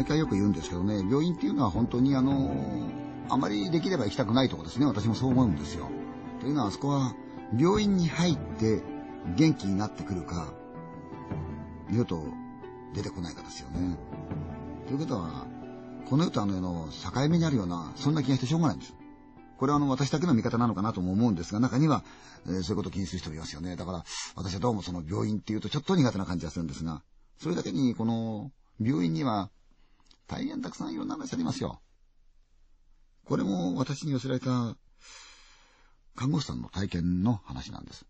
毎回よく言うんですけどね、病院っていうのは本当にあの、あまりできれば行きたくないとこですね。私もそう思うんですよ。というのはあそこは病院に入って元気になってくるか、二度と出てこないかですよね。ということは、この世とあの世の境目にあるような、そんな気がしてしょうがないんです。これはあの私だけの見方なのかなとも思うんですが、中には、えーそういうことを気にする人もいますよね。だから私はどうもその病院っていうとちょっと苦手な感じがするんですが、それだけにこの病院には大変たくさんいろんな話ありますよ。これも私に寄せられた看護師さんの体験の話なんです。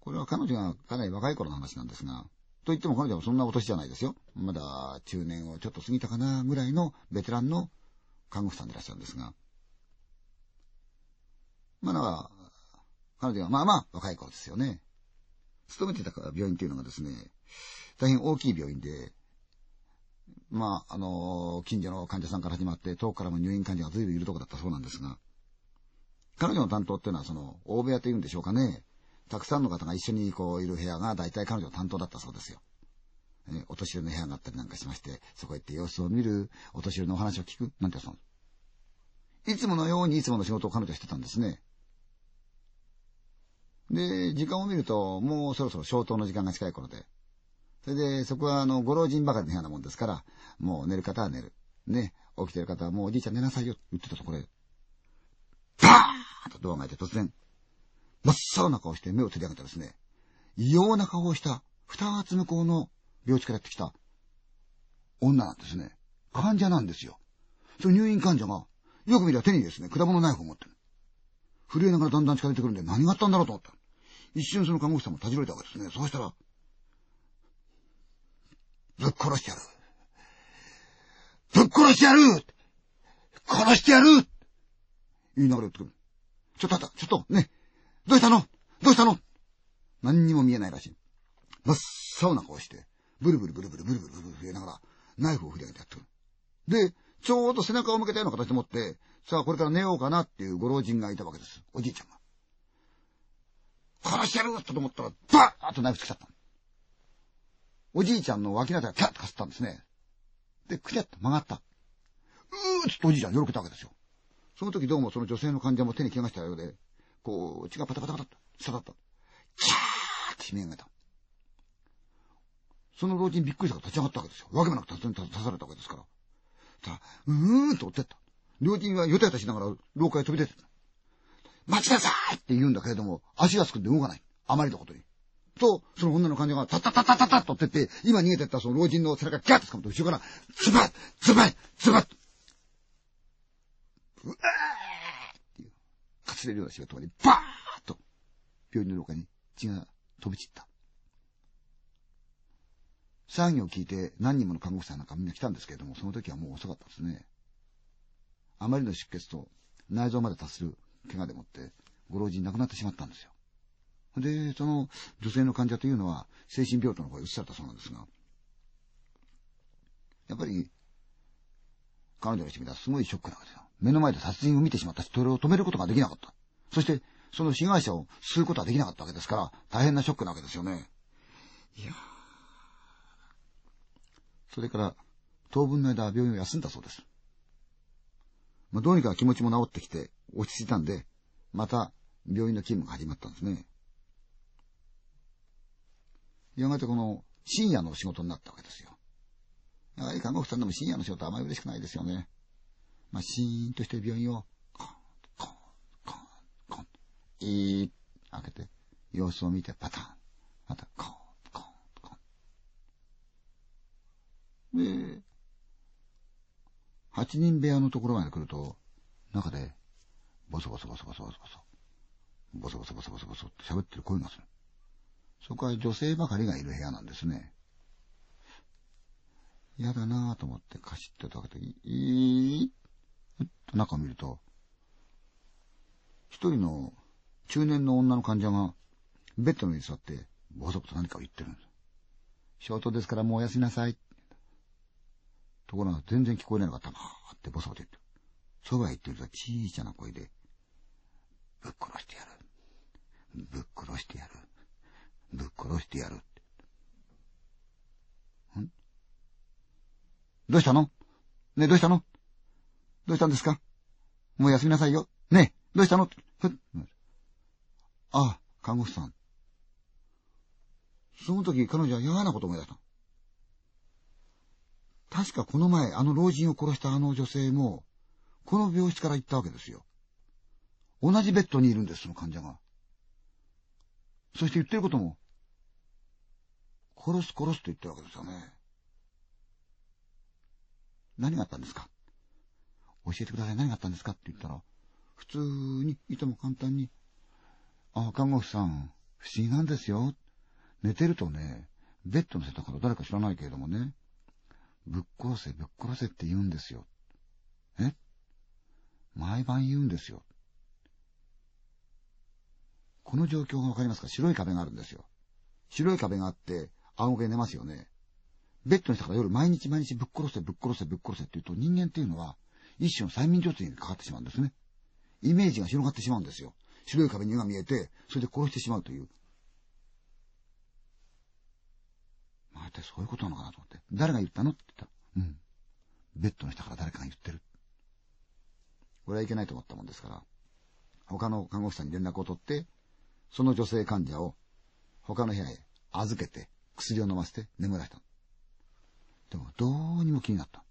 これは彼女がかなり若い頃の話なんですが、と言っても彼女はそんなお年じゃないですよ。まだ中年をちょっと過ぎたかなぐらいのベテランの看護師さんでいらっしゃるんですが、まあだから、彼女はまあまあ若い頃ですよね。勤めてた病院っていうのがですね、大変大きい病院で、まあ、あの、近所の患者さんから始まって、遠くからも入院患者が随分いるとこだったそうなんですが、彼女の担当っていうのは、その、大部屋というんでしょうかね。たくさんの方が一緒にこういる部屋が大体彼女の担当だったそうですよ。えお年寄りの部屋があったりなんかしまして、そこへ行って様子を見る、お年寄りのお話を聞く、なんてその、いつものようにいつもの仕事を彼女はしてたんですね。で、時間を見ると、もうそろそろ消灯の時間が近い頃で、それで、そこはあの、ご老人ばかりの部屋なもんですから、もう寝る方は寝る。ね、起きてる方はもうおじいちゃん寝なさいよ言ってたところで、パーンとドアが開いて突然、真っ青な顔して目を取り上げたですね、異様な顔をした、二つ向こうの病地からやってきた女なんですね。患者なんですよ。その入院患者が、よく見りゃ手にですね、果物ナイフを持ってる。震えながらだんだん近づいてくるんで何があったんだろうと思った。一瞬その看護師さんも立ち寄れたわけですね。そうしたら、ぶっ殺してやる。ぶっ殺してやる殺してやる言いながら言ってくる。ちょっとあんた、ちょっと、ね。どうしたの？どうしたの？何にも見えないらしい。真っ青な顔して、ブルブルブルブルブルブルブル震えながら、ナイフを振り上げてやってくる。で、ちょうど背中を向けたような形で持って、さあこれから寝ようかなっていうご老人がいたわけです。おじいちゃんが。殺してやると思ったら、バーッとナイフつけちゃった。おじいちゃんの脇のあたりがキャッとかすったんですね。で、くにゃっと曲がった。うーっつっておじいちゃん喜べたわけですよ。その時どうもその女性の患者も手に怪我したようで、こう、血がパタパタパタっと滴った。キャーって悲鳴が出た。その老人びっくりしたから立ち上がったわけですよ。わけもなく突然刺されたわけですから。たら、うーんと追ってった。老人はよたよたしながら廊下へ飛び出てた。待ちなさいって言うんだけれども、足がすくんで動かない。あまりのことに。と、その女の患者がタッタッタッタッタタッと追ってって、今逃げてったその老人の背中ギャッと掴むと後ろから、ズバッズバッズバッうわーっていう、かつれるような仕事がね、バーッと、病院の廊下に血が飛び散った。騒ぎを聞いて何人もの看護師さんなんかみんな来たんですけれども、その時はもう遅かったですね。あまりの出血と内臓まで達する怪我でもって、ご老人亡くなってしまったんですよ。で、その女性の患者というのは精神病棟の方へ移されたそうなんですが、やっぱり彼女にしてみたらすごいショックなわけですよ。目の前で殺人を見てしまったし、それを止めることができなかった。そして、その被害者を救うことはできなかったわけですから、大変なショックなわけですよね。いやそれから、当分の間病院を休んだそうです。まあ、どうにか気持ちも治ってきて、落ち着いたんで、また病院の勤務が始まったんですね。やがてこの深夜の仕事になったわけですよ。やはり看護婦さんでも深夜の仕事はあまり嬉しくないですよね。まあ、シーンとして病院を、コン、コン、コン、コン、いー開けて、様子を見てパターン、また、コン、コン、コン。で、八人部屋のところまで来ると、中で、ボソボソボソボソボソボソ、ボソボソボソボソボソって喋ってる声がする。そこは女性ばかりがいる部屋なんですね。嫌だなぁと思ってカシッと開けて、いーっと中を見ると、一人の中年の女の患者がベッドの上に座って、ぼそぼそ何かを言ってるんです。ショートですからもうおやすみなさい。ところが全然聞こえなかったなーってぼそぼそ言ってる。そばへ行ってると小さな声で、ぶっ殺してやる。ぶっ殺してやる。ぶっ殺してやる。ん？どうしたの？ねどうしたの？どうしたんですか？もう休みなさいよ。ねどうしたの？ふっああ、看護婦さん。その時彼女は嫌なこと思い出した。確かこの前あの老人を殺したあの女性も、この病室から行ったわけですよ。同じベッドにいるんです、その患者が。そして言ってることも、殺す殺すと言ってるわけですよね。何があったんですか？教えてください。何があったんですかって言ったら、普通に、いとも簡単に、あ、看護婦さん、不思議なんですよ。寝てるとね、ベッドのせたから誰か知らないけれどもね、ぶっ殺せ、ぶっ殺せって言うんですよ。え？毎晩言うんですよ。この状況がわかりますか？白い壁があるんですよ。白い壁があって、仰向け寝ますよね。ベッドの下から夜毎日毎日ぶっ殺せ、ぶっ殺せ、ぶっ殺せって言うと人間っていうのは一種の催眠状態にかかってしまうんですね。イメージが広がってしまうんですよ。白い壁に絵が見えて、それで殺してしまうという。まあ、一体そういうことなのかなと思って。誰が言ったのって言った、うん。ベッドの下から誰かが言ってる。これはいけないと思ったもんですから、他の看護師さんに連絡を取って、その女性患者を他の部屋へ預けて薬を飲ませて眠らせた。でもどうにも気になった。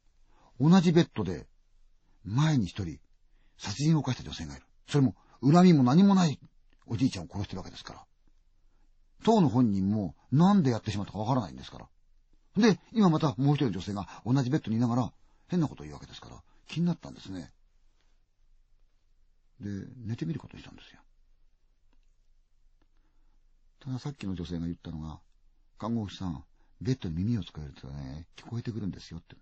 同じベッドで前に一人殺人を犯した女性がいる。それも恨みも何もないおじいちゃんを殺してるわけですから。当の本人もなんでやってしまったかわからないんですから。で、今またもう一人の女性が同じベッドにいながら変なことを言うわけですから気になったんですね。で、寝てみることにしたんですよ。たださっきの女性が言ったのが、看護婦さん、ベッドに耳をつけるとね、聞こえてくるんですよって。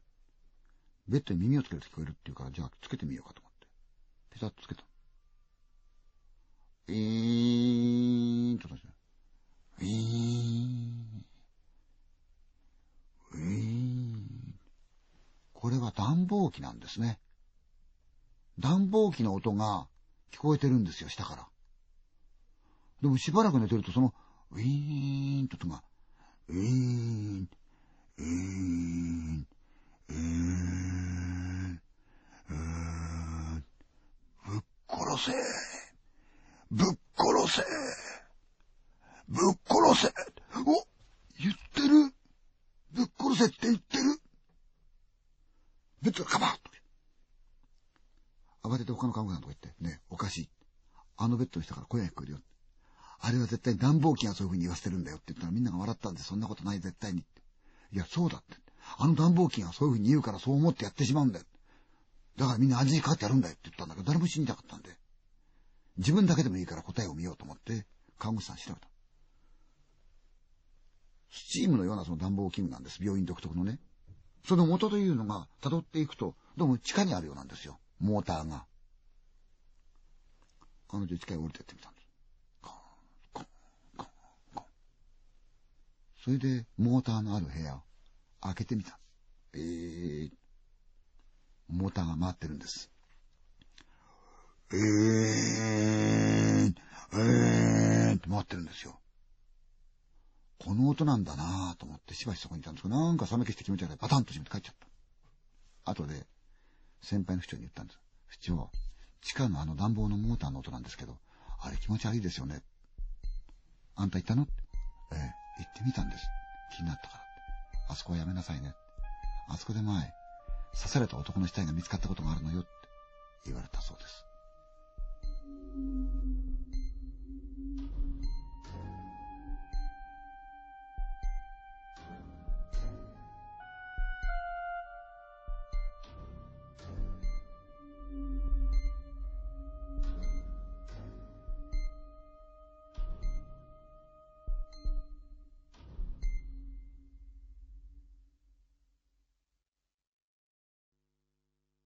ベッドに耳をつけると聞こえるって言うから、じゃあつけてみようかと思って。ペタッとつけた。えーんとですね。えーん。えーん。これは暖房機なんですね。暖房機の音が聞こえてるんですよ、下から。でもしばらく寝てると、その、ウィーンって音が、ウィーン、ウィーン、ウィーン、うーん、ぶっ殺せ。ぶっ殺せ。ぶっ殺せ。お言ってる。ぶっ殺せって言ってる。ベッドがカバッと。慌てて他の看護師さんとこ行って、ね、おかしい。あのベッドの下から声が聞こえるよ。あれは絶対暖房機がそういう風に言わせてるんだよって言ったらみんなが笑ったんで、そんなことない絶対にって。いや、そうだって。あの暖房機がそういう風に言うからそう思ってやってしまうんだよ。だからみんな味にかかってやるんだよって言ったんだけど、誰も死にたかったんで。自分だけでもいいから答えを見ようと思って、看護師さん調べた。スチームのようなその暖房器具なんです。病院独特のね。その元というのが辿っていくと、どうも地下にあるようなんですよ。モーターが。彼女地下へ降りてってみたんです。コン、コン、コン、コン。それで、モーターのある部屋を開けてみた。えー、モーターが回ってるんです。えー、えーって回ってるんですよ。この音なんだなぁと思ってしばしそこにいたんですけど、なんか冷め消して気持ち悪い。パタンと閉めて帰っちゃった。後で、先輩の府長に言ったんです。府長、地下のあの暖房のモーターの音なんですけど、あれ気持ち悪いですよね。あんた行ったの？ええ、行ってみたんです。気になったから。あそこはやめなさいね。あそこで前、刺された男の死体が見つかったことがあるのよって言われたそうです。